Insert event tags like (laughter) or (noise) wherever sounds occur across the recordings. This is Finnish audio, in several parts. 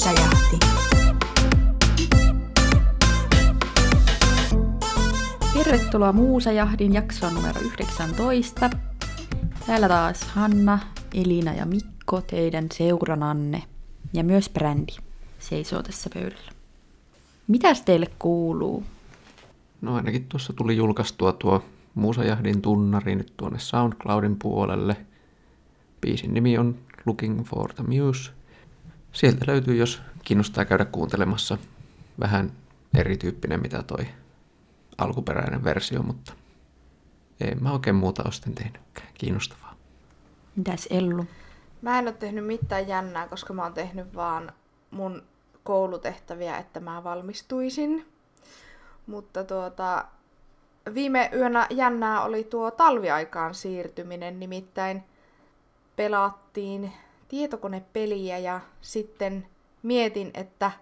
Muusajahti. Tervetuloa Muusajahdin jaksoon numero 19. Täällä taas Hanna, Elina ja Mikko teidän seurananne. Ja myös brändi seisoo tässä pöydällä. Mitäs teille kuuluu? No ainakin tuossa tuli julkaistua tuo Muusajahdin tunnari nyt tuonne SoundCloudin puolelle. Biisin nimi on Looking for the Muse. Sieltä löytyy, jos kiinnostaa käydä kuuntelemassa. Vähän erityyppinen mitä toi alkuperäinen versio, mutta ei mä oikein muuta ole sitten tehnytkään. Kiinnostavaa. Mitäs Ellu? Mä en ole tehnyt mitään jännää, koska mä oon tehnyt vaan mun koulutehtäviä, että mä valmistuisin. Mutta tuota, viime yönä jännää oli tuo talviaikaan siirtyminen, nimittäin pelattiin tietokonepeliä ja sitten mietin, että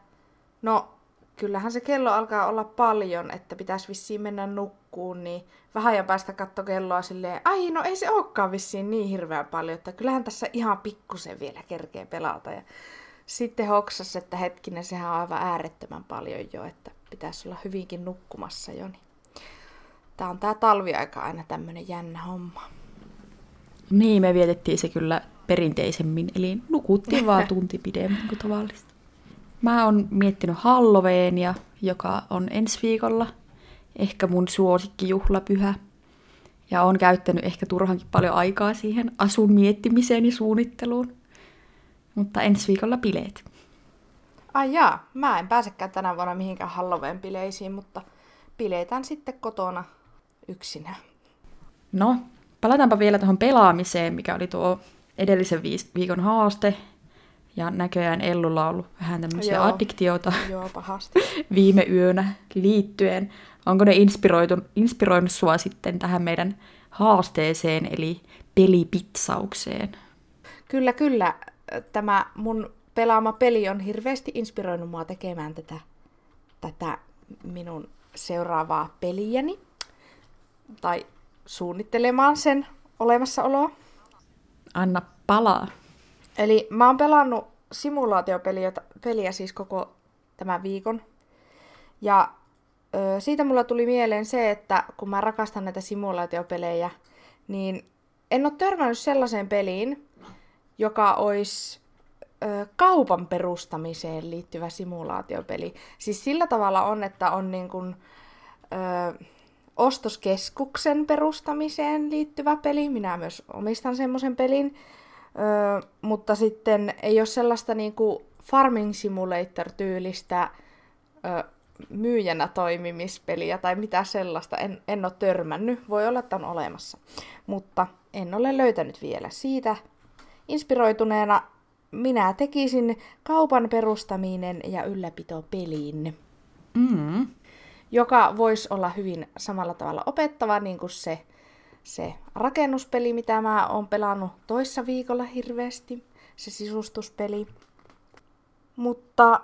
no kyllähän se kello alkaa olla paljon, että pitäisi vissiin mennä nukkuun, niin vähän ja päästä katto kelloa silleen, ai no ei se olekaan vissiin niin hirveän paljon, että kyllähän tässä ihan pikkusen vielä kerkee pelata. Ja sitten hoksas, että hetkinen, sehän on aivan äärettömän paljon jo, että pitäisi olla hyvinkin nukkumassa jo. Niin. Tää on tää talviaika aina tämmönen jännä homma. Niin, me vietettiin se kyllä perinteisemmin, eli nukuttiin vaan (laughs) tunti pidemmän kuin tavallista. Mä oon miettinyt Halloweenia, joka on ensi viikolla ehkä mun suosikkijuhlapyhä. Ja on käyttänyt ehkä turhankin paljon aikaa siihen asun miettimiseen ja suunnitteluun. Mutta ensi viikolla bileet. Ai jaa, mä en pääsekään tänä vuonna mihinkään Halloween-bileisiin, mutta bileetään sitten kotona yksinä. No, palataanpa vielä tuohon pelaamiseen, mikä oli tuo edellisen viikon haaste. Ja näköjään Ellulla on ollut vähän tämmöisiä Joo. addiktiota (laughs) Joo, pahasti. (laughs) viime yönä liittyen. Onko ne inspiroinut sua sitten tähän meidän haasteeseen, eli pelipitsaukseen? Kyllä, kyllä. Tämä mun pelaama peli on hirveästi inspiroinut mua tekemään tätä, tätä minun seuraavaa peliäni. Tai suunnittelemaan sen olemassaoloa. Anna palaa. Eli mä oon pelannut simulaatiopeliä peliä siis koko tämän viikon. Ja ö, siitä mulla tuli mieleen se, että kun mä rakastan näitä simulaatiopelejä, niin en ole törmännyt sellaiseen peliin, joka olisi ö, kaupan perustamiseen liittyvä simulaatiopeli. Siis sillä tavalla on, että on niin kuin, ö, ostoskeskuksen perustamiseen liittyvä peli. Minä myös omistan semmoisen pelin. Ö, mutta sitten ei ole sellaista niinku Farming Simulator-tyylistä ö, myyjänä toimimispeliä tai mitä sellaista. En, en ole törmännyt. Voi olla, että on olemassa. Mutta en ole löytänyt vielä. Siitä inspiroituneena minä tekisin kaupan perustaminen ja ylläpito peliin, Mm. Joka voisi olla hyvin samalla tavalla opettava niin kuin se se rakennuspeli, mitä mä oon pelannut toissa viikolla hirveästi, se sisustuspeli. Mutta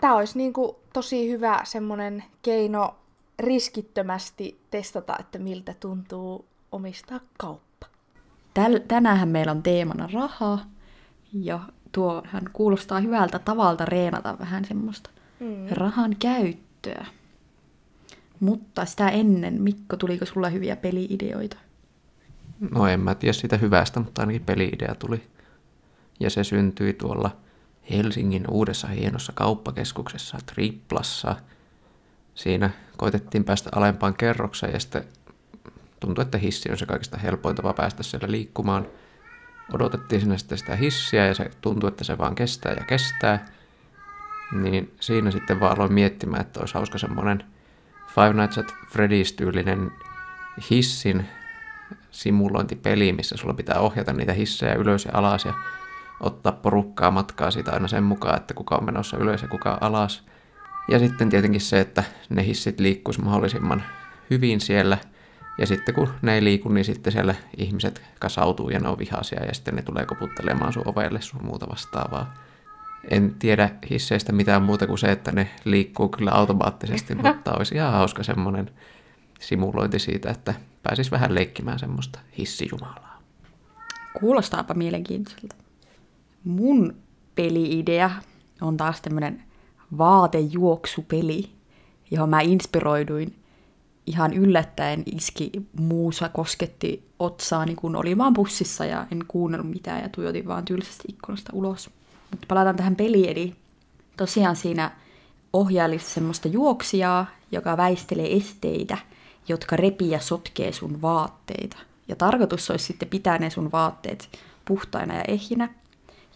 tää olisi niinku tosi hyvä semmonen keino riskittömästi testata, että miltä tuntuu omistaa kauppa. Täl, tänäänhän meillä on teemana raha, ja tuohan kuulostaa hyvältä tavalta reenata vähän semmoista Mm. rahan käyttöä. Mutta sitä ennen, Mikko, tuliko sulla hyviä peliideoita? No en mä tiedä siitä hyvästä, mutta ainakin peliidea tuli. Ja se syntyi tuolla Helsingin uudessa hienossa kauppakeskuksessa Triplassa. Siinä koitettiin päästä alempaan kerrokseen ja sitten tuntui, että hissi on se kaikista helpoin tapa päästä siellä liikkumaan. Odotettiin sinne sitten sitä hissiä ja se tuntui, että se vaan kestää ja kestää. Niin siinä sitten vaan aloin miettimään, että olisi hauska semmoinen Five Nights at Freddy's-tyylinen hissin simulointipeli, missä sulla pitää ohjata niitä hissejä ylös ja alas ja ottaa porukkaa matkaa siitä aina sen mukaan, että kuka on menossa ylös ja kuka alas. Ja sitten tietenkin se, että ne hissit liikkuisi mahdollisimman hyvin siellä. Ja sitten kun ne ei liiku, niin sitten siellä ihmiset kasautuu ja ne on vihaisia ja sitten ne tulee koputtelemaan sun ovelle sun muuta vastaavaa. En tiedä hisseistä mitään muuta kuin se, että ne liikkuu kyllä automaattisesti, (laughs) mutta olisi ihan hauska semmoinen simulointi siitä, että pääsis vähän leikkimään semmoista hissijumalaa. Kuulostaapa mielenkiintoiselta. Mun peliidea on taas tämmönen vaatejuoksupeli, johon mä inspiroiduin ihan yllättäen iski muusa kosketti otsaani, kun oli vaan bussissa ja en kuunnellut mitään ja tuijotin vaan tylsästi ikkunasta ulos. Mutta palataan tähän peliin, eli tosiaan siinä ohjailisi semmoista juoksijaa, joka väistelee esteitä, jotka repii ja sotkee sun vaatteita. Ja tarkoitus olisi sitten pitää ne sun vaatteet puhtaina ja ehjinä.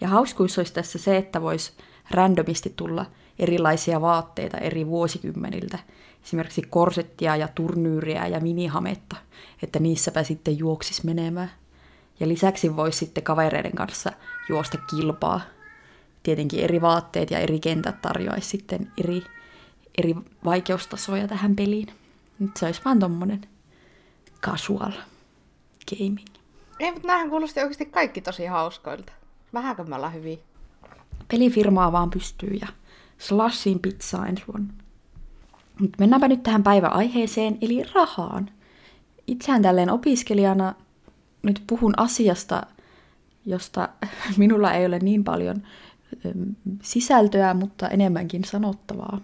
Ja hauskuus olisi tässä se, että voisi randomisti tulla erilaisia vaatteita eri vuosikymmeniltä. Esimerkiksi korsettia ja turnyyriä ja minihametta, että niissäpä sitten juoksis menemään. Ja lisäksi voisi sitten kavereiden kanssa juosta kilpaa. Tietenkin eri vaatteet ja eri kentät tarjoaisi sitten eri, eri vaikeustasoja tähän peliin. Nyt se olisi vaan tommonen casual gaming. Ei, mutta näähän kuulosti oikeasti kaikki tosi hauskoilta. Vähänkö me ollaan hyviä? Pelifirmaa vaan pystyy ja slashin pizzaa ensi vuonna. Mut mennäänpä nyt tähän päivän aiheeseen, eli rahaan. Itsehän tälleen opiskelijana nyt puhun asiasta, josta (laughs) minulla ei ole niin paljon sisältöä, mutta enemmänkin sanottavaa.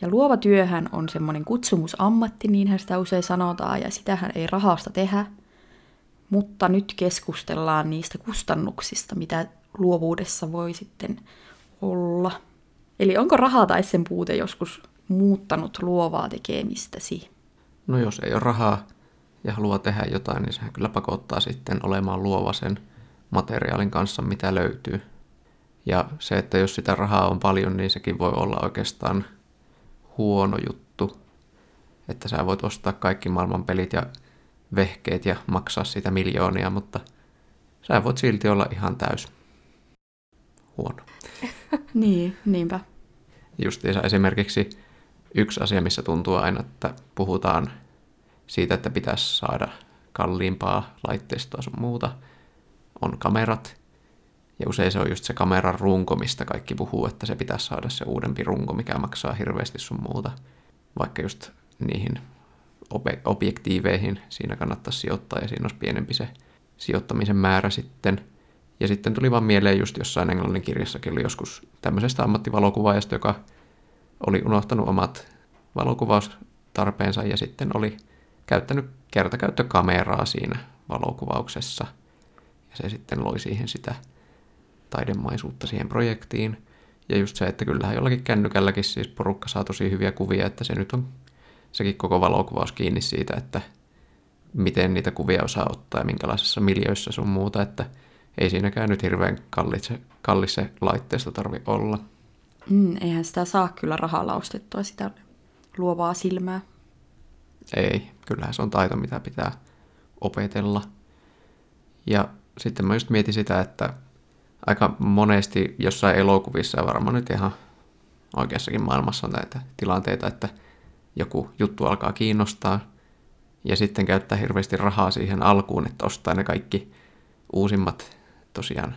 Ja luova työhän on semmoinen kutsumusammatti, niinhän sitä usein sanotaan, ja sitähän ei rahasta tehdä. Mutta nyt keskustellaan niistä kustannuksista, mitä luovuudessa voi sitten olla. Eli onko raha tai sen puute joskus muuttanut luovaa tekemistäsi? No jos ei ole rahaa ja haluaa tehdä jotain, niin sehän kyllä pakottaa sitten olemaan luova sen materiaalin kanssa, mitä löytyy. Ja se, että jos sitä rahaa on paljon, niin sekin voi olla oikeastaan huono juttu. Että sä voit ostaa kaikki maailman pelit ja vehkeet ja maksaa sitä miljoonia, mutta sä voit silti olla ihan täys huono. (laughs) niin, niinpä. Justiinsa esimerkiksi yksi asia, missä tuntuu aina, että puhutaan siitä, että pitäisi saada kalliimpaa laitteistoa sun muuta, on kamerat. Ja usein se on just se kameran runko, mistä kaikki puhuu, että se pitäisi saada se uudempi runko, mikä maksaa hirveästi sun muuta. Vaikka just niihin objektiiveihin siinä kannattaisi sijoittaa ja siinä olisi pienempi se sijoittamisen määrä sitten. Ja sitten tuli vaan mieleen just jossain englannin kirjassakin oli joskus tämmöisestä ammattivalokuvaajasta, joka oli unohtanut omat valokuvaustarpeensa ja sitten oli käyttänyt kertakäyttökameraa siinä valokuvauksessa. Ja se sitten loi siihen sitä taidemaisuutta siihen projektiin. Ja just se, että kyllähän jollakin kännykälläkin siis porukka saa tosi hyviä kuvia, että se nyt on sekin koko valokuvaus kiinni siitä, että miten niitä kuvia osaa ottaa ja minkälaisessa miljöissä sun muuta, että ei siinäkään nyt hirveän kallis, kallis se laitteisto tarvi olla. Mm, eihän sitä saa kyllä rahalla ostettua sitä luovaa silmää. Ei, kyllähän se on taito, mitä pitää opetella. Ja sitten mä just mietin sitä, että aika monesti jossain elokuvissa ja varmaan nyt ihan oikeassakin maailmassa on näitä tilanteita, että joku juttu alkaa kiinnostaa ja sitten käyttää hirveästi rahaa siihen alkuun, että ostaa ne kaikki uusimmat tosiaan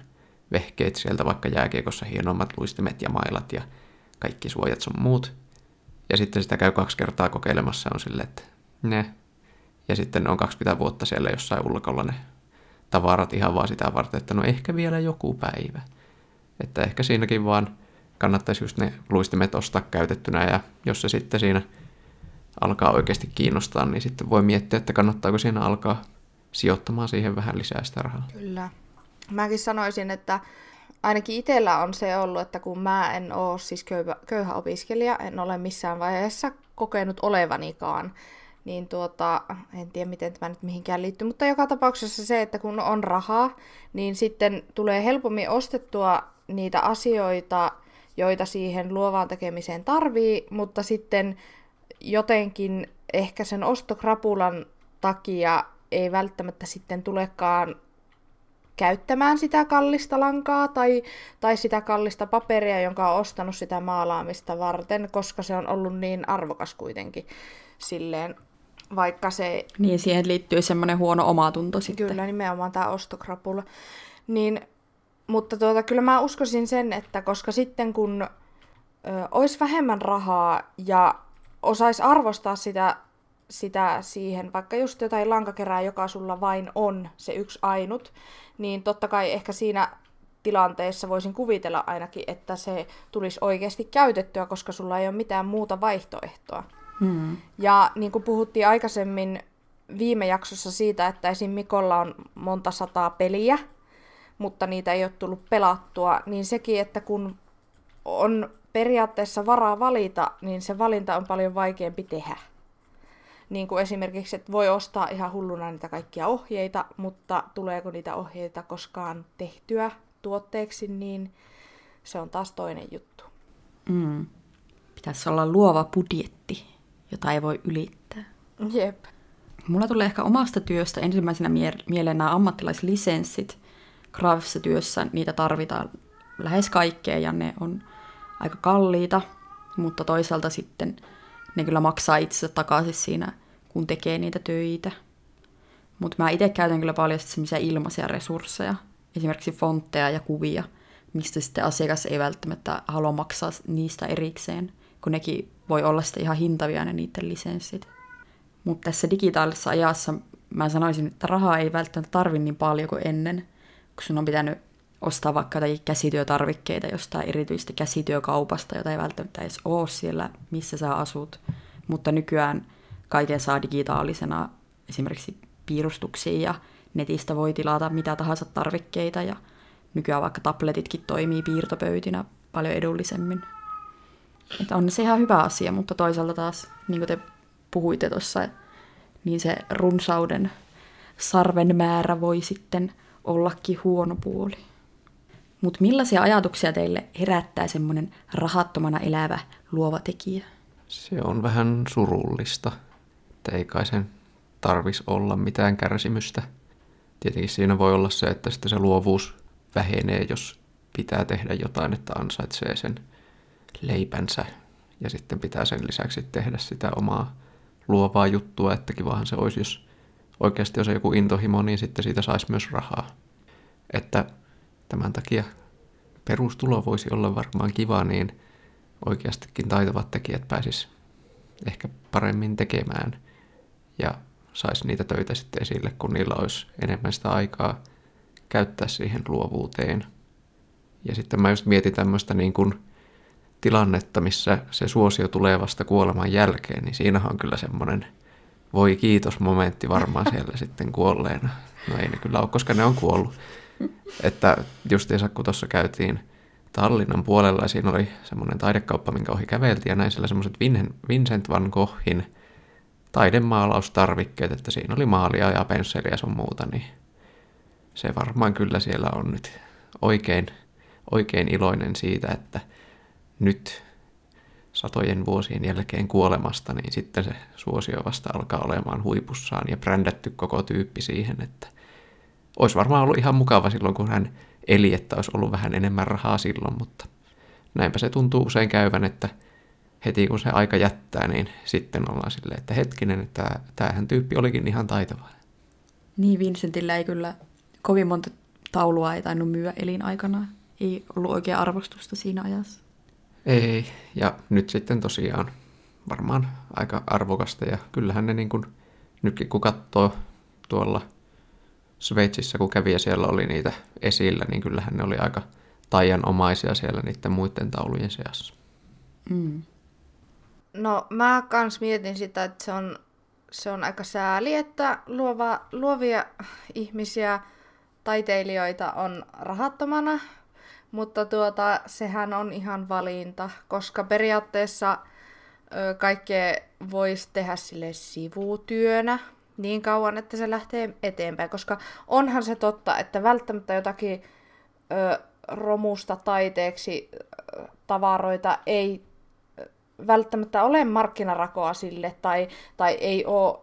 vehkeet sieltä, vaikka jääkiekossa hienommat luistimet ja mailat ja kaikki suojat sun muut. Ja sitten sitä käy kaksi kertaa kokeilemassa on silleen, että ne. Ja sitten on 20 vuotta siellä jossain ulkolla ne tavarat ihan vaan sitä varten, että no ehkä vielä joku päivä. Että ehkä siinäkin vaan kannattaisi just ne luistimet ostaa käytettynä ja jos se sitten siinä alkaa oikeasti kiinnostaa, niin sitten voi miettiä, että kannattaako siinä alkaa sijoittamaan siihen vähän lisää sitä rahaa. Kyllä. Mäkin sanoisin, että ainakin itsellä on se ollut, että kun mä en ole siis köyhä, köyhä opiskelija, en ole missään vaiheessa kokenut olevanikaan, niin tuota, en tiedä miten tämä nyt mihinkään liittyy, mutta joka tapauksessa se, että kun on rahaa, niin sitten tulee helpommin ostettua niitä asioita, joita siihen luovaan tekemiseen tarvii, mutta sitten jotenkin ehkä sen ostokrapulan takia ei välttämättä sitten tulekaan käyttämään sitä kallista lankaa tai, tai sitä kallista paperia, jonka on ostanut sitä maalaamista varten, koska se on ollut niin arvokas kuitenkin silleen, vaikka se... Niin, siihen liittyy semmoinen huono omatunto sitten. Kyllä, nimenomaan tämä ostokrapula. Niin, mutta tuota, kyllä mä uskoisin sen, että koska sitten kun ö, olisi vähemmän rahaa ja osaisi arvostaa sitä, sitä siihen, vaikka just jotain lankakerää, joka sulla vain on se yksi ainut, niin totta kai ehkä siinä tilanteessa voisin kuvitella ainakin, että se tulisi oikeasti käytettyä, koska sulla ei ole mitään muuta vaihtoehtoa. Mm. Ja niin kuin puhuttiin aikaisemmin viime jaksossa siitä, että esim. Mikolla on monta sataa peliä, mutta niitä ei ole tullut pelattua, niin sekin, että kun on periaatteessa varaa valita, niin se valinta on paljon vaikeampi tehdä. Niin kuin esimerkiksi, että voi ostaa ihan hulluna niitä kaikkia ohjeita, mutta tuleeko niitä ohjeita koskaan tehtyä tuotteeksi, niin se on taas toinen juttu. Mm. Pitäisi olla luova budjetti, jota ei voi ylittää. Jep. Mulla tulee ehkä omasta työstä ensimmäisenä mie- mieleen nämä ammattilaislisenssit. Graafisessa työssä niitä tarvitaan lähes kaikkeen ja ne on aika kalliita, mutta toisaalta sitten ne kyllä maksaa itsensä takaisin siinä, kun tekee niitä töitä. Mutta mä itse käytän kyllä paljon semmoisia ilmaisia resursseja, esimerkiksi fontteja ja kuvia, mistä sitten asiakas ei välttämättä halua maksaa niistä erikseen, kun nekin voi olla sitten ihan hintavia ne niiden lisenssit. Mutta tässä digitaalisessa ajassa mä sanoisin, että rahaa ei välttämättä tarvi niin paljon kuin ennen, kun sun on pitänyt ostaa vaikka jotain käsityötarvikkeita jostain erityistä käsityökaupasta, jota ei välttämättä edes ole siellä, missä sä asut. Mutta nykyään kaiken saa digitaalisena esimerkiksi piirustuksia ja netistä voi tilata mitä tahansa tarvikkeita ja nykyään vaikka tabletitkin toimii piirtopöytinä paljon edullisemmin. Että on se ihan hyvä asia, mutta toisaalta taas, niin kuin te puhuitte tuossa, niin se runsauden sarven määrä voi sitten ollakin huono puoli. Mutta millaisia ajatuksia teille herättää semmoinen rahattomana elävä luova tekijä? Se on vähän surullista, että ei kai sen tarvis olla mitään kärsimystä. Tietenkin siinä voi olla se, että sitten se luovuus vähenee, jos pitää tehdä jotain, että ansaitsee sen leipänsä ja sitten pitää sen lisäksi tehdä sitä omaa luovaa juttua, että kivahan se olisi, jos oikeasti on joku intohimo, niin sitten siitä saisi myös rahaa. Että tämän takia perustulo voisi olla varmaan kiva, niin oikeastikin taitavat tekijät pääsis ehkä paremmin tekemään ja saisi niitä töitä sitten esille, kun niillä olisi enemmän sitä aikaa käyttää siihen luovuuteen. Ja sitten mä just mietin tämmöistä niin kuin tilannetta, missä se suosio tulee vasta kuoleman jälkeen, niin siinä on kyllä semmoinen voi kiitos momentti varmaan (laughs) siellä sitten kuolleena. No ei ne kyllä ole, koska ne on kuollut. Että justiinsa kun tuossa käytiin Tallinnan puolella ja siinä oli semmoinen taidekauppa, minkä ohi käveltiin ja näin siellä semmoiset Vincent van Goghin taidemaalaustarvikkeet, että siinä oli maalia ja pensseliä ja sun muuta, niin se varmaan kyllä siellä on nyt oikein, oikein iloinen siitä, että nyt satojen vuosien jälkeen kuolemasta, niin sitten se suosio vasta alkaa olemaan huipussaan ja brändätty koko tyyppi siihen, että olisi varmaan ollut ihan mukava silloin, kun hän eli, että olisi ollut vähän enemmän rahaa silloin, mutta näinpä se tuntuu usein käyvän, että heti kun se aika jättää, niin sitten ollaan silleen, että hetkinen, että tämähän tyyppi olikin ihan taitava. Niin, Vincentillä ei kyllä kovin monta taulua ei tainnut myyä elinaikana. Ei ollut oikein arvostusta siinä ajassa. Ei, ja nyt sitten tosiaan varmaan aika arvokasta, ja kyllähän ne niin kuin, nytkin kun katsoo tuolla Sveitsissä, kun kävi ja siellä oli niitä esillä, niin kyllähän ne oli aika taianomaisia siellä niiden muiden taulujen seassa. Mm. No mä kans mietin sitä, että se on, se on aika sääli, että luova, luovia ihmisiä, taiteilijoita on rahattomana, mutta tuota, sehän on ihan valinta, koska periaatteessa ö, kaikkea voisi tehdä sille sivutyönä niin kauan, että se lähtee eteenpäin, koska onhan se totta, että välttämättä jotakin ö, romusta taiteeksi ö, tavaroita ei välttämättä ole markkinarakoa sille tai, tai ei ole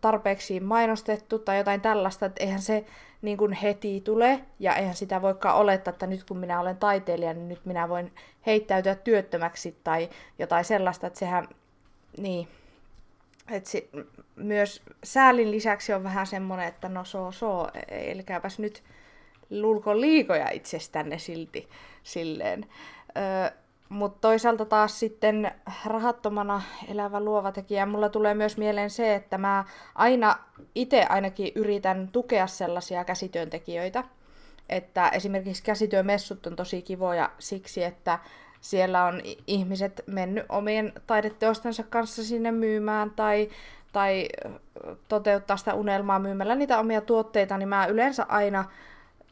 tarpeeksi mainostettu tai jotain tällaista, että eihän se niin kuin heti tule, ja eihän sitä voikaan olettaa, että nyt kun minä olen taiteilija, niin nyt minä voin heittäytyä työttömäksi tai jotain sellaista, että sehän, niin, että se, myös säälin lisäksi on vähän semmoinen, että no so so, elkääpäs nyt lulko liikoja itsestänne silti silleen. Öö, mutta toisaalta taas sitten rahattomana elävä luova tekijä, mulla tulee myös mieleen se, että mä aina itse ainakin yritän tukea sellaisia käsityöntekijöitä, että esimerkiksi käsityömessut on tosi kivoja siksi, että siellä on ihmiset mennyt omien taideteostensa kanssa sinne myymään tai, tai toteuttaa sitä unelmaa myymällä niitä omia tuotteita, niin mä yleensä aina,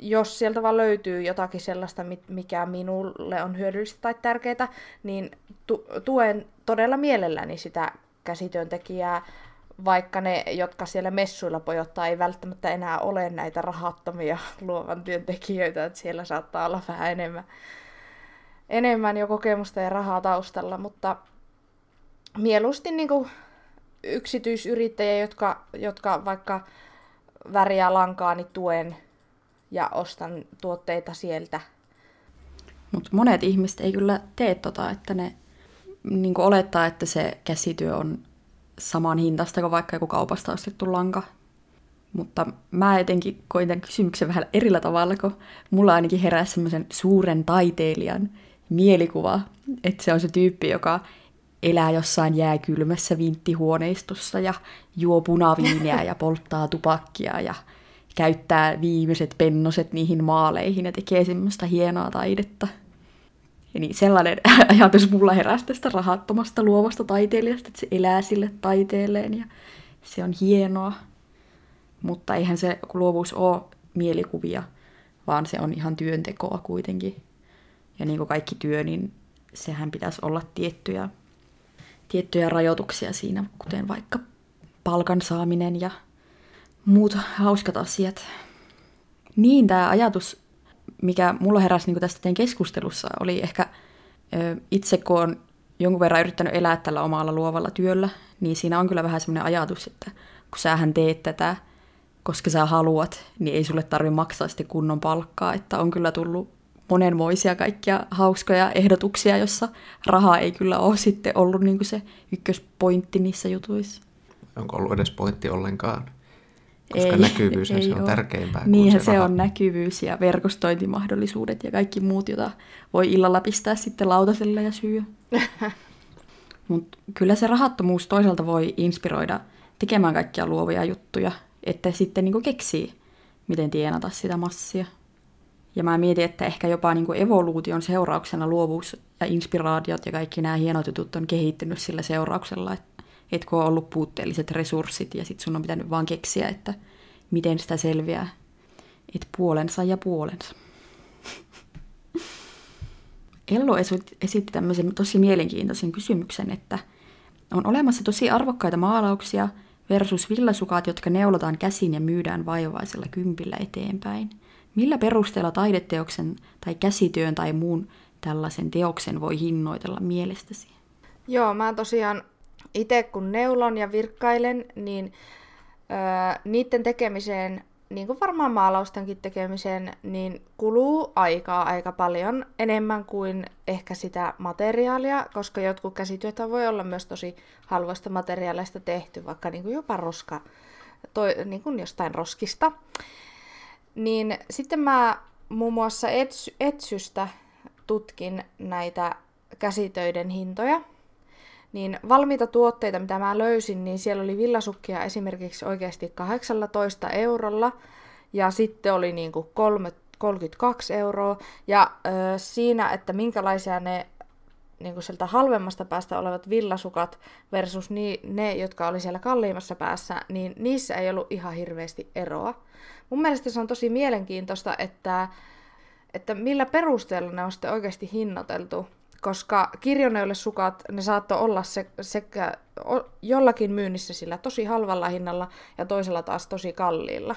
jos sieltä vaan löytyy jotakin sellaista, mikä minulle on hyödyllistä tai tärkeää, niin tu- tuen todella mielelläni sitä käsityöntekijää, vaikka ne, jotka siellä messuilla pojottaa, ei välttämättä enää ole näitä rahattomia luovan työntekijöitä, että siellä saattaa olla vähän enemmän, enemmän jo kokemusta ja rahaa taustalla, mutta mieluusti niin yksityisyrittäjiä, jotka, jotka vaikka väriä lankaa, niin tuen ja ostan tuotteita sieltä. Mutta monet ihmiset ei kyllä tee tota, että ne niin olettaa, että se käsityö on saman hintasta kuin vaikka joku kaupasta ostettu lanka. Mutta mä jotenkin koin tämän kysymyksen vähän erillä tavalla, kun mulla ainakin herää semmoisen suuren taiteilijan mielikuva, että se on se tyyppi, joka elää jossain jääkylmässä vinttihuoneistossa ja juo punaviiniä ja polttaa tupakkia ja käyttää viimeiset pennoset niihin maaleihin ja tekee semmoista hienoa taidetta. Ja niin sellainen (laughs) ajatus mulla heräsi tästä rahattomasta luovasta taiteilijasta, että se elää sille taiteelleen ja se on hienoa. Mutta eihän se luovuus ole mielikuvia, vaan se on ihan työntekoa kuitenkin. Ja niin kuin kaikki työ, niin sehän pitäisi olla tiettyjä, tiettyjä rajoituksia siinä, kuten vaikka palkan saaminen ja muut hauskat asiat. Niin, tämä ajatus mikä mulla heräsi niin tästä teidän keskustelussa, oli ehkä itse, kun on jonkun verran yrittänyt elää tällä omalla luovalla työllä, niin siinä on kyllä vähän semmoinen ajatus, että kun sähän teet tätä, koska sä haluat, niin ei sulle tarvi maksaa sitten kunnon palkkaa, että on kyllä tullut monenmoisia kaikkia hauskoja ehdotuksia, jossa raha ei kyllä ole sitten ollut niin se ykköspointti niissä jutuissa. Onko ollut edes pointti ollenkaan? Koska ei, näkyvyys ei se on ole. tärkeämpää Niinhän se, se on näkyvyys ja verkostointimahdollisuudet ja kaikki muut, joita voi illalla pistää sitten lautaselle ja syö. (laughs) Mutta kyllä se rahattomuus toisaalta voi inspiroida tekemään kaikkia luovia juttuja, että sitten niinku keksii, miten tienata sitä massia. Ja mä mietin, että ehkä jopa niinku evoluution seurauksena luovuus ja inspiraatiot ja kaikki nämä hienot jutut on kehittynyt sillä seurauksella, että et kun on ollut puutteelliset resurssit ja sitten sun on pitänyt vaan keksiä, että miten sitä selviää. Et puolensa ja puolensa. (laughs) Ello esitti tämmöisen tosi mielenkiintoisen kysymyksen, että on olemassa tosi arvokkaita maalauksia versus villasukat, jotka neulotaan käsin ja myydään vaivaisella kympillä eteenpäin. Millä perusteella taideteoksen tai käsityön tai muun tällaisen teoksen voi hinnoitella mielestäsi? Joo, mä tosiaan itse kun neulon ja virkkailen, niin öö, niiden tekemiseen, niin kuin varmaan maalaustenkin tekemiseen, niin kuluu aikaa aika paljon enemmän kuin ehkä sitä materiaalia, koska jotkut käsityöt voi olla myös tosi halvoista materiaaleista tehty, vaikka niin kuin jopa roska, toi, niin kuin jostain roskista. Niin sitten mä muun muassa etsy, etsystä tutkin näitä käsitöiden hintoja, niin valmiita tuotteita, mitä mä löysin, niin siellä oli villasukkia esimerkiksi oikeasti 18 eurolla, ja sitten oli niin kuin 3, 32 euroa, ja ö, siinä, että minkälaisia ne niin kuin sieltä halvemmasta päästä olevat villasukat versus ni, ne, jotka oli siellä kalliimmassa päässä, niin niissä ei ollut ihan hirveästi eroa. Mun mielestä se on tosi mielenkiintoista, että, että millä perusteella ne on sitten oikeasti hinnoiteltu koska kirjoneille sukat, ne saattoi olla se, sekä jollakin myynnissä sillä tosi halvalla hinnalla ja toisella taas tosi kalliilla.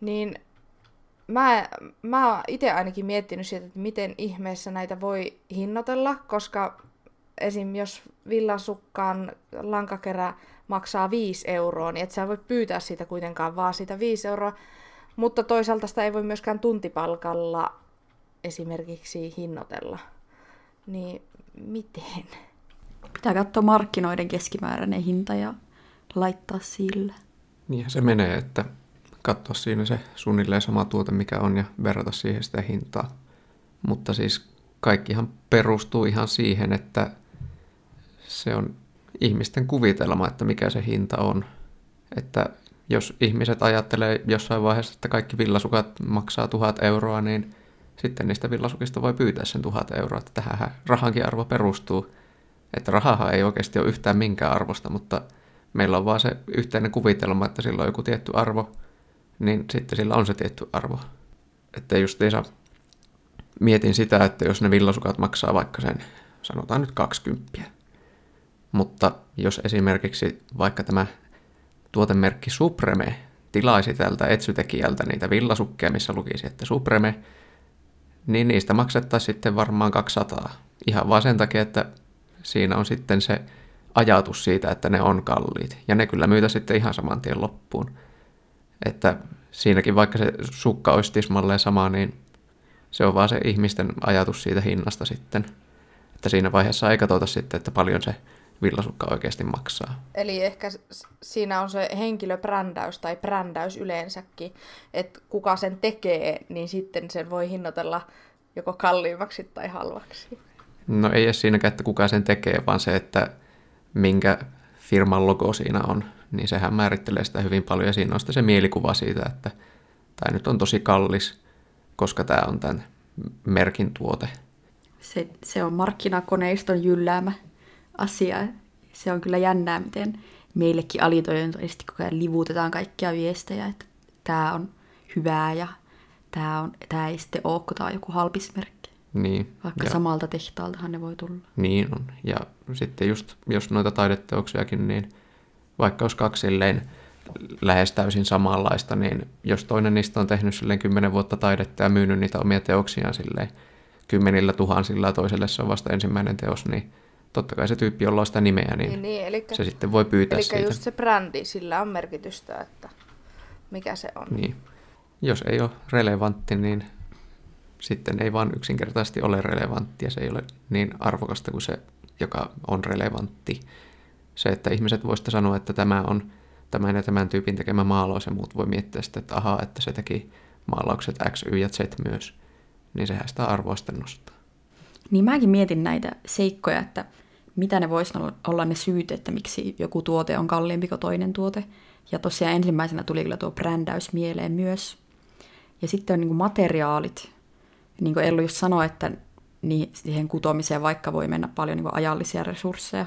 Niin mä, mä oon itse ainakin miettinyt siitä, että miten ihmeessä näitä voi hinnoitella, koska esim. jos villasukkaan lankakerä maksaa 5 euroa, niin et sä voi pyytää siitä kuitenkaan vaan sitä 5 euroa, mutta toisaalta sitä ei voi myöskään tuntipalkalla esimerkiksi hinnoitella niin miten? Pitää katsoa markkinoiden keskimääräinen hinta ja laittaa sillä. Niinhän se menee, että katsoa siinä se suunnilleen sama tuote, mikä on, ja verrata siihen sitä hintaa. Mutta siis kaikkihan perustuu ihan siihen, että se on ihmisten kuvitelma, että mikä se hinta on. Että jos ihmiset ajattelee jossain vaiheessa, että kaikki villasukat maksaa tuhat euroa, niin sitten niistä villasukista voi pyytää sen tuhat euroa. Että tähän rahankin arvo perustuu. Että rahahan ei oikeasti ole yhtään minkään arvosta, mutta meillä on vaan se yhteinen kuvitelma, että sillä on joku tietty arvo, niin sitten sillä on se tietty arvo. Että justiinsa mietin sitä, että jos ne villasukat maksaa vaikka sen, sanotaan nyt 20. Mutta jos esimerkiksi vaikka tämä tuotemerkki Supreme tilaisi tältä etsytekijältä niitä villasukkeja, missä lukisi, että Supreme, niin niistä maksettaisiin sitten varmaan 200. Ihan vaan sen takia, että siinä on sitten se ajatus siitä, että ne on kalliit. Ja ne kyllä myytä sitten ihan saman tien loppuun. Että siinäkin vaikka se sukka olisi tismalleen sama, niin se on vaan se ihmisten ajatus siitä hinnasta sitten. Että siinä vaiheessa ei katsota sitten, että paljon se villasukka oikeasti maksaa. Eli ehkä siinä on se henkilöbrändäys tai brändäys yleensäkin, että kuka sen tekee, niin sitten sen voi hinnoitella joko kalliimmaksi tai halvaksi. No ei edes siinäkään, että kuka sen tekee, vaan se, että minkä firman logo siinä on, niin sehän määrittelee sitä hyvin paljon ja siinä on sitten se mielikuva siitä, että tämä nyt on tosi kallis, koska tämä on tämän merkin tuote. Se, se on markkinakoneiston jylläämä asia. Se on kyllä jännää, miten meillekin alitoimintoisesti koko ajan livutetaan kaikkia viestejä, että tämä on hyvää ja tämä, on, tämä ei sitten ole, kun tämä on joku halpismerkki. Niin. Vaikka ja, samalta tehtaaltahan ne voi tulla. Niin on. Ja sitten just, jos noita taideteoksiakin, niin vaikka olisi kaksi silleen lähes täysin samanlaista, niin jos toinen niistä on tehnyt silleen kymmenen vuotta taidetta ja myynyt niitä omia teoksiaan silleen kymmenillä tuhansilla ja toiselle se on vasta ensimmäinen teos, niin totta kai se tyyppi, jolla on sitä nimeä, niin, niin, niin elikkä, se sitten voi pyytää eli siitä. just se brändi, sillä on merkitystä, että mikä se on. Niin. Jos ei ole relevantti, niin sitten ei vaan yksinkertaisesti ole relevanttia. Se ei ole niin arvokasta kuin se, joka on relevantti. Se, että ihmiset voisivat sanoa, että tämä on tämän ja tämän tyypin tekemä maalaus ja muut voi miettiä sitten, että ahaa, että se teki maalaukset X, Y ja Z myös, niin sehän sitä arvoa sitten nostaa. Niin mäkin mietin näitä seikkoja, että mitä ne voisi olla ne syyt, että miksi joku tuote on kalliimpi kuin toinen tuote. Ja tosiaan ensimmäisenä tuli kyllä tuo brändäys mieleen myös. Ja sitten on niin kuin materiaalit. Niin kuin Ellu just sanoi, että niin siihen kutomiseen vaikka voi mennä paljon niin kuin ajallisia resursseja.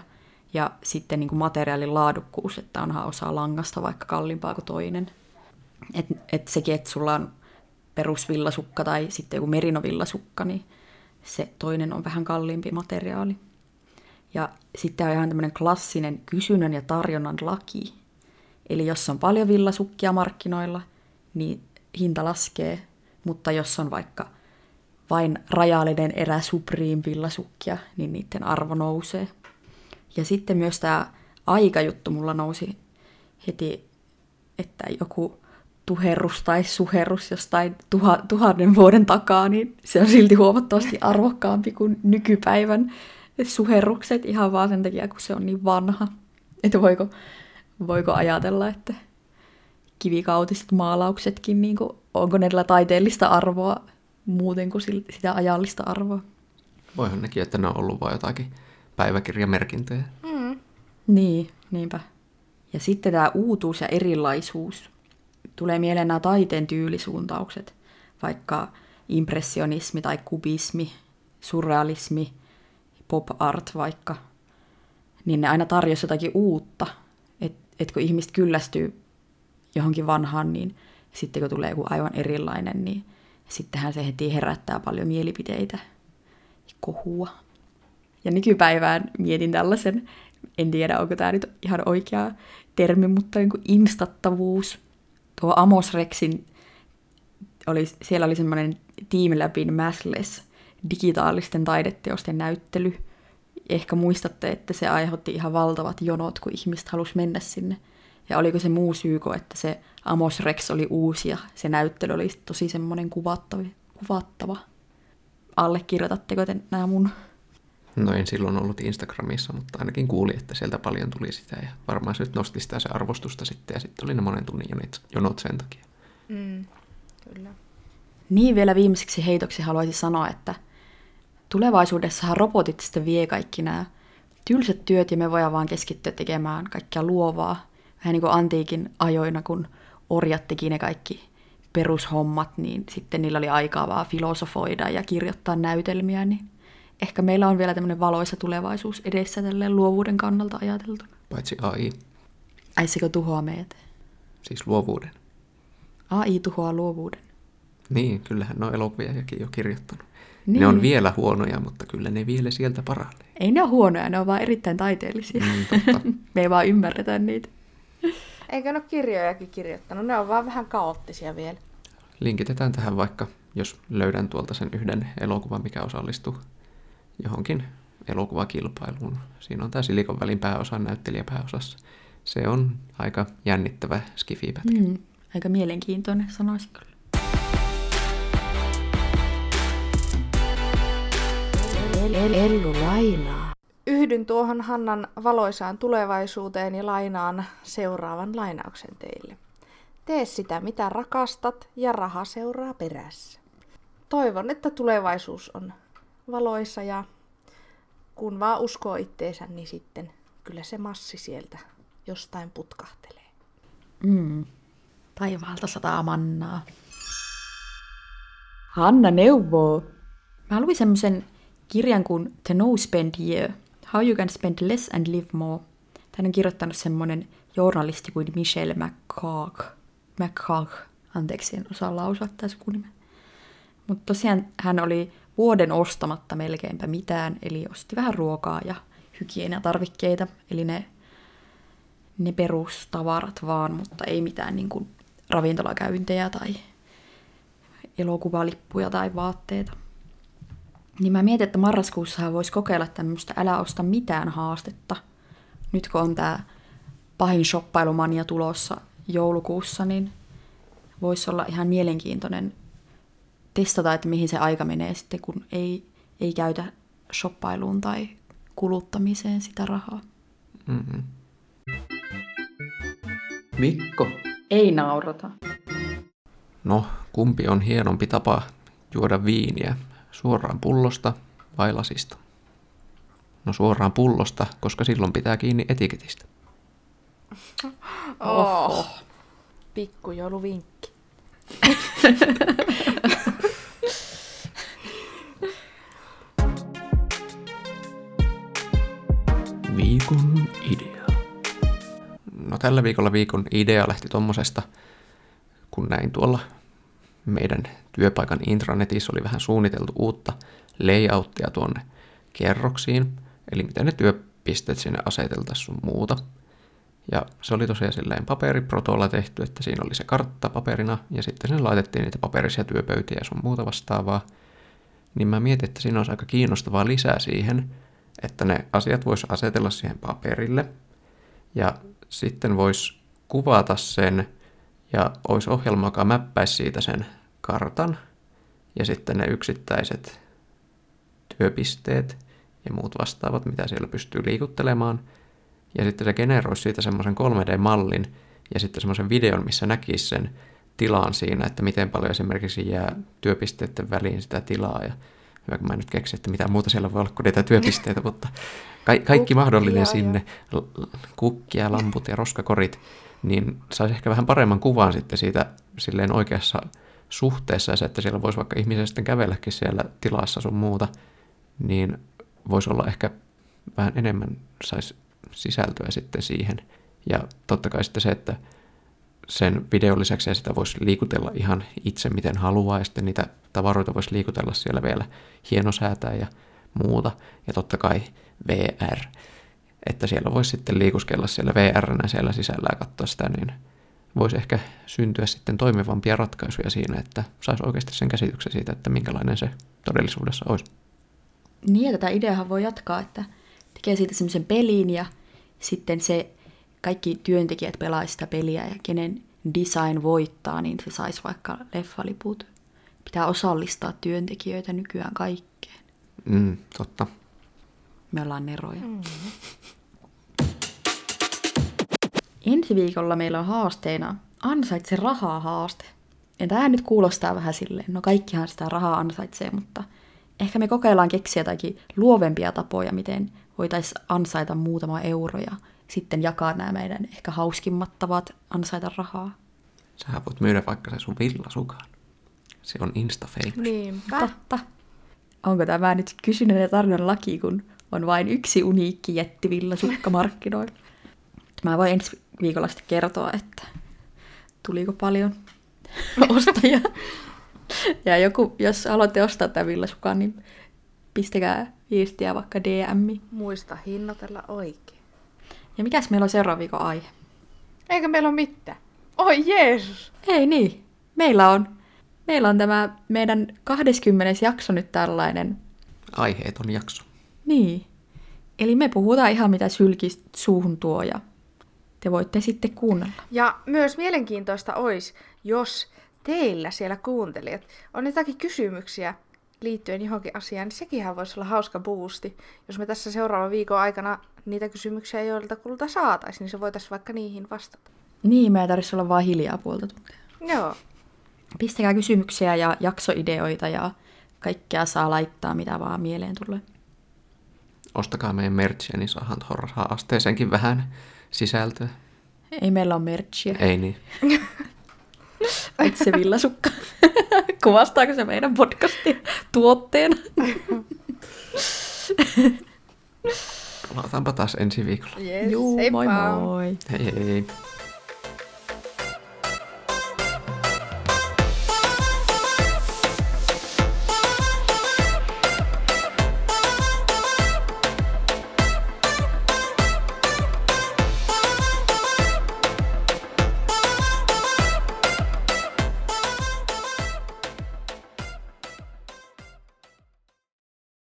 Ja sitten niin kuin materiaalin laadukkuus, että onhan osa langasta vaikka kalliimpaa kuin toinen. Että et sekin, että sulla on perusvillasukka tai sitten joku merinovillasukka, niin se toinen on vähän kalliimpi materiaali. Ja sitten on ihan tämmöinen klassinen kysynnän ja tarjonnan laki. Eli jos on paljon villasukkia markkinoilla, niin hinta laskee, mutta jos on vaikka vain rajallinen erä Supreme villasukkia, niin niiden arvo nousee. Ja sitten myös tämä aikajuttu mulla nousi heti, että joku tuherus tai suherus jostain tuha, tuhannen vuoden takaa, niin se on silti huomattavasti arvokkaampi kuin nykypäivän suherrukset ihan vaan sen takia, kun se on niin vanha. Että voiko, voiko ajatella, että kivikautiset maalauksetkin, niin kuin, onko niillä taiteellista arvoa muuten kuin sitä ajallista arvoa? Voihan nekin, että ne on ollut vain jotakin päiväkirjamerkintöjä. Mm. Niin, niinpä. Ja sitten tämä uutuus ja erilaisuus. Tulee mieleen nämä taiteen tyylisuuntaukset, vaikka impressionismi tai kubismi, surrealismi – pop art vaikka, niin ne aina tarjosi jotakin uutta. Että et kun ihmiset kyllästyy johonkin vanhaan, niin sitten kun tulee joku aivan erilainen, niin sittenhän se heti herättää paljon mielipiteitä ja kohua. Ja nykypäivään mietin tällaisen, en tiedä onko tämä nyt ihan oikea termi, mutta niin kuin instattavuus. Tuo Amos Rexin, oli, siellä oli semmoinen Team Labin Massless digitaalisten taideteosten näyttely. Ehkä muistatte, että se aiheutti ihan valtavat jonot, kun ihmiset halusi mennä sinne. Ja oliko se muu syyko, että se Amos Rex oli uusi ja se näyttely oli tosi semmoinen kuvattava. kuvattava. Allekirjoitatteko te nämä mun? No en silloin ollut Instagramissa, mutta ainakin kuuli, että sieltä paljon tuli sitä ja varmaan se nyt nosti sitä se arvostusta sitten ja sitten oli ne monen tunnin jonot sen takia. Mm, kyllä. Niin vielä viimeiseksi heitoksi haluaisin sanoa, että tulevaisuudessahan robotit sitten vie kaikki nämä tylsät työt ja me voidaan vaan keskittyä tekemään kaikkea luovaa, vähän niin kuin antiikin ajoina, kun orjat teki ne kaikki perushommat, niin sitten niillä oli aikaa vaan filosofoida ja kirjoittaa näytelmiä, niin ehkä meillä on vielä tämmöinen valoisa tulevaisuus edessä tälleen luovuuden kannalta ajateltuna. Paitsi AI, Ai sekö tuhoaa meitä? siis luovuuden. AI tuhoaa luovuuden. Niin, kyllähän ne on elokuviakin jo kirjoittanut. Niin. Ne on vielä huonoja, mutta kyllä ne vielä sieltä paranee. Ei ne ole huonoja, ne on vaan erittäin taiteellisia. Mm, totta. (laughs) Me ei vaan ymmärretä niitä. Eikö ne ole kirjojakin kirjoittanut? Ne on vaan vähän kaoottisia vielä. Linkitetään tähän vaikka, jos löydän tuolta sen yhden elokuvan, mikä osallistuu johonkin elokuvakilpailuun. Siinä on tämä Silikon välin pääosa näyttelijä pääosassa. Se on aika jännittävä skifipätkä. Mm, aika mielenkiintoinen, sanoisin kyllä. Ellu lainaa. Yhdyn tuohon Hannan valoisaan tulevaisuuteen ja lainaan seuraavan lainauksen teille. Tee sitä, mitä rakastat, ja raha seuraa perässä. Toivon, että tulevaisuus on valoissa ja kun vaan uskoo itteensä, niin sitten kyllä se massi sieltä jostain putkahtelee. Mm. Taivaalta sataa mannaa. Hanna neuvoo. Mä luin semmoisen kirjan kuin The No Spend Year. How you can spend less and live more. Tän on kirjoittanut semmoinen journalisti kuin Michelle McCarg. McCarg. Anteeksi, en osaa lausua tätä sukunimeä. Mutta tosiaan hän oli vuoden ostamatta melkeinpä mitään, eli osti vähän ruokaa ja hygieniatarvikkeita, eli ne, ne perustavarat vaan, mutta ei mitään niin kuin ravintolakäyntejä tai elokuvalippuja tai vaatteita. Niin mä mietin, että marraskuussahan voisi kokeilla tämmöistä älä osta mitään haastetta. Nyt kun on tämä pahin shoppailumania tulossa joulukuussa, niin voisi olla ihan mielenkiintoinen testata, että mihin se aika menee sitten, kun ei, ei käytä shoppailuun tai kuluttamiseen sitä rahaa. Mm-hmm. Mikko. Ei naurata. No, kumpi on hienompi tapa juoda viiniä? Suoraan pullosta vai lasista? No suoraan pullosta, koska silloin pitää kiinni etiketistä. Oho. Pikkujouluvinkki. (laughs) Viikon idea. No tällä viikolla viikon idea lähti tommosesta, kun näin tuolla meidän työpaikan intranetissä oli vähän suunniteltu uutta layouttia tuonne kerroksiin, eli miten ne työpisteet sinne aseteltaisiin sun muuta. Ja se oli tosiaan silleen paperiprotolla tehty, että siinä oli se kartta paperina, ja sitten sinne laitettiin niitä paperisia työpöytiä ja sun muuta vastaavaa. Niin mä mietin, että siinä olisi aika kiinnostavaa lisää siihen, että ne asiat vois asetella siihen paperille, ja sitten vois kuvata sen, ja olisi ohjelma, joka mäppäisi siitä sen kartan, ja sitten ne yksittäiset työpisteet ja muut vastaavat, mitä siellä pystyy liikuttelemaan. Ja sitten se generoisi siitä semmoisen 3D-mallin ja sitten semmoisen videon, missä näkisi sen tilaan siinä, että miten paljon esimerkiksi jää työpisteiden väliin sitä tilaa. Ja hyvä, kun mä en nyt keksi, että mitä muuta siellä voi olla kuin niitä työpisteitä, (laughs) mutta ka- kaikki Kukkia mahdollinen sinne, l- kukkia, lamput ja roskakorit, niin saisi ehkä vähän paremman kuvan sitten siitä silleen oikeassa suhteessa, ja se, että siellä voisi vaikka ihmisen sitten kävelläkin siellä tilassa sun muuta, niin voisi olla ehkä vähän enemmän saisi sisältöä sitten siihen. Ja totta kai sitten se, että sen videon lisäksi sitä voisi liikutella ihan itse miten haluaa, ja sitten niitä tavaroita voisi liikutella siellä vielä hienosäätää ja muuta. Ja totta kai VR, että siellä voisi sitten liikuskella siellä VR siellä sisällä ja katsoa sitä, niin voisi ehkä syntyä sitten toimivampia ratkaisuja siinä, että saisi oikeasti sen käsityksen siitä, että minkälainen se todellisuudessa olisi. Niin, ja tätä ideahan voi jatkaa, että tekee siitä semmoisen pelin ja sitten se kaikki työntekijät pelaa sitä peliä ja kenen design voittaa, niin se saisi vaikka leffaliput. Pitää osallistaa työntekijöitä nykyään kaikkeen. Mm, totta. Me ollaan neroja. Mm. Ensi viikolla meillä on haasteena ansaitse rahaa haaste. Ja tämä nyt kuulostaa vähän silleen, no kaikkihan sitä rahaa ansaitsee, mutta ehkä me kokeillaan keksiä jotakin luovempia tapoja, miten voitaisiin ansaita muutama euro ja sitten jakaa nämä meidän ehkä hauskimmat tavat ansaita rahaa. Sähän voit myydä vaikka se sun villasukan. Se on insta Niinpä. Totta. Onko tämä nyt kysynnän ja tarjonnan laki, kun on vain yksi uniikki jättivillasukka markkinoilla? Mä voin ensi viikolla sitten kertoa, että tuliko paljon (laughs) ostajia. Ja joku, jos haluatte ostaa tämän villasukan, niin pistäkää viestiä vaikka DM. Muista hinnoitella oikein. Ja mikäs meillä on seuraava viikon aihe? Eikä meillä ole mitään. Oi Jeesus! Ei niin. Meillä on, meillä on tämä meidän 20. jakso nyt tällainen. Aiheeton jakso. Niin. Eli me puhutaan ihan mitä sylki suuhun tuo ja te voitte sitten kuunnella. Ja myös mielenkiintoista olisi, jos teillä siellä kuuntelijat on jotakin kysymyksiä liittyen johonkin asiaan, niin sekinhän voisi olla hauska boosti. Jos me tässä seuraavan viikon aikana niitä kysymyksiä joilta kulta saataisiin, niin se voitaisiin vaikka niihin vastata. Niin, me ei tarvitse olla vaan hiljaa puolta tuntia. Joo. Pistäkää kysymyksiä ja jaksoideoita ja kaikkea saa laittaa, mitä vaan mieleen tulee. Ostakaa meidän merchia, niin saadaan tuohon asteeseenkin vähän sisältöä. Ei meillä ole merchia. Ei niin. (laughs) Itse villasukka. (laughs) Kuvastaako se meidän podcastia tuotteena? (laughs) Palataanpa taas ensi viikolla. Yes, Juu, moi heippa! moi. Hei hei.